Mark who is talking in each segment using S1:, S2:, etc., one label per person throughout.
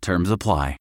S1: Terms apply.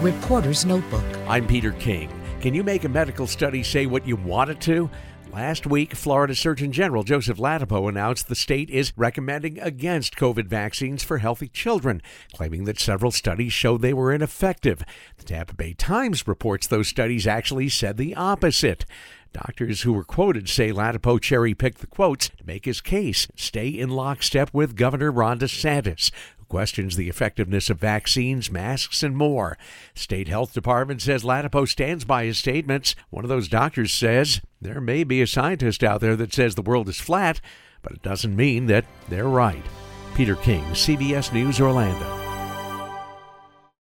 S2: Reporter's Notebook.
S3: I'm Peter King. Can you make a medical study say what you want it to? Last week, Florida Surgeon General Joseph Ladapo announced the state is recommending against COVID vaccines for healthy children, claiming that several studies showed they were ineffective. The Tampa Bay Times reports those studies actually said the opposite. Doctors who were quoted say Ladapo cherry picked the quotes to make his case, stay in lockstep with Governor Ron DeSantis, who questions the effectiveness of vaccines, masks, and more. State Health Department says Ladapo stands by his statements. One of those doctors says there may be a scientist out there that says the world is flat, but it doesn't mean that they're right. Peter King, CBS News, Orlando.